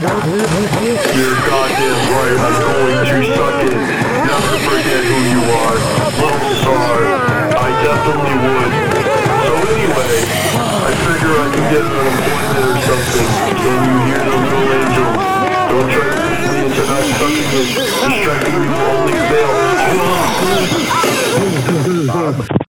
You're goddamn right, I'm going to suck it. Never forget who you are. little star. I definitely would. So anyway, I figure I can get an appointment or something. Can you hear the little angel? Don't try to push me into not sucking it. Distracting me will only fail.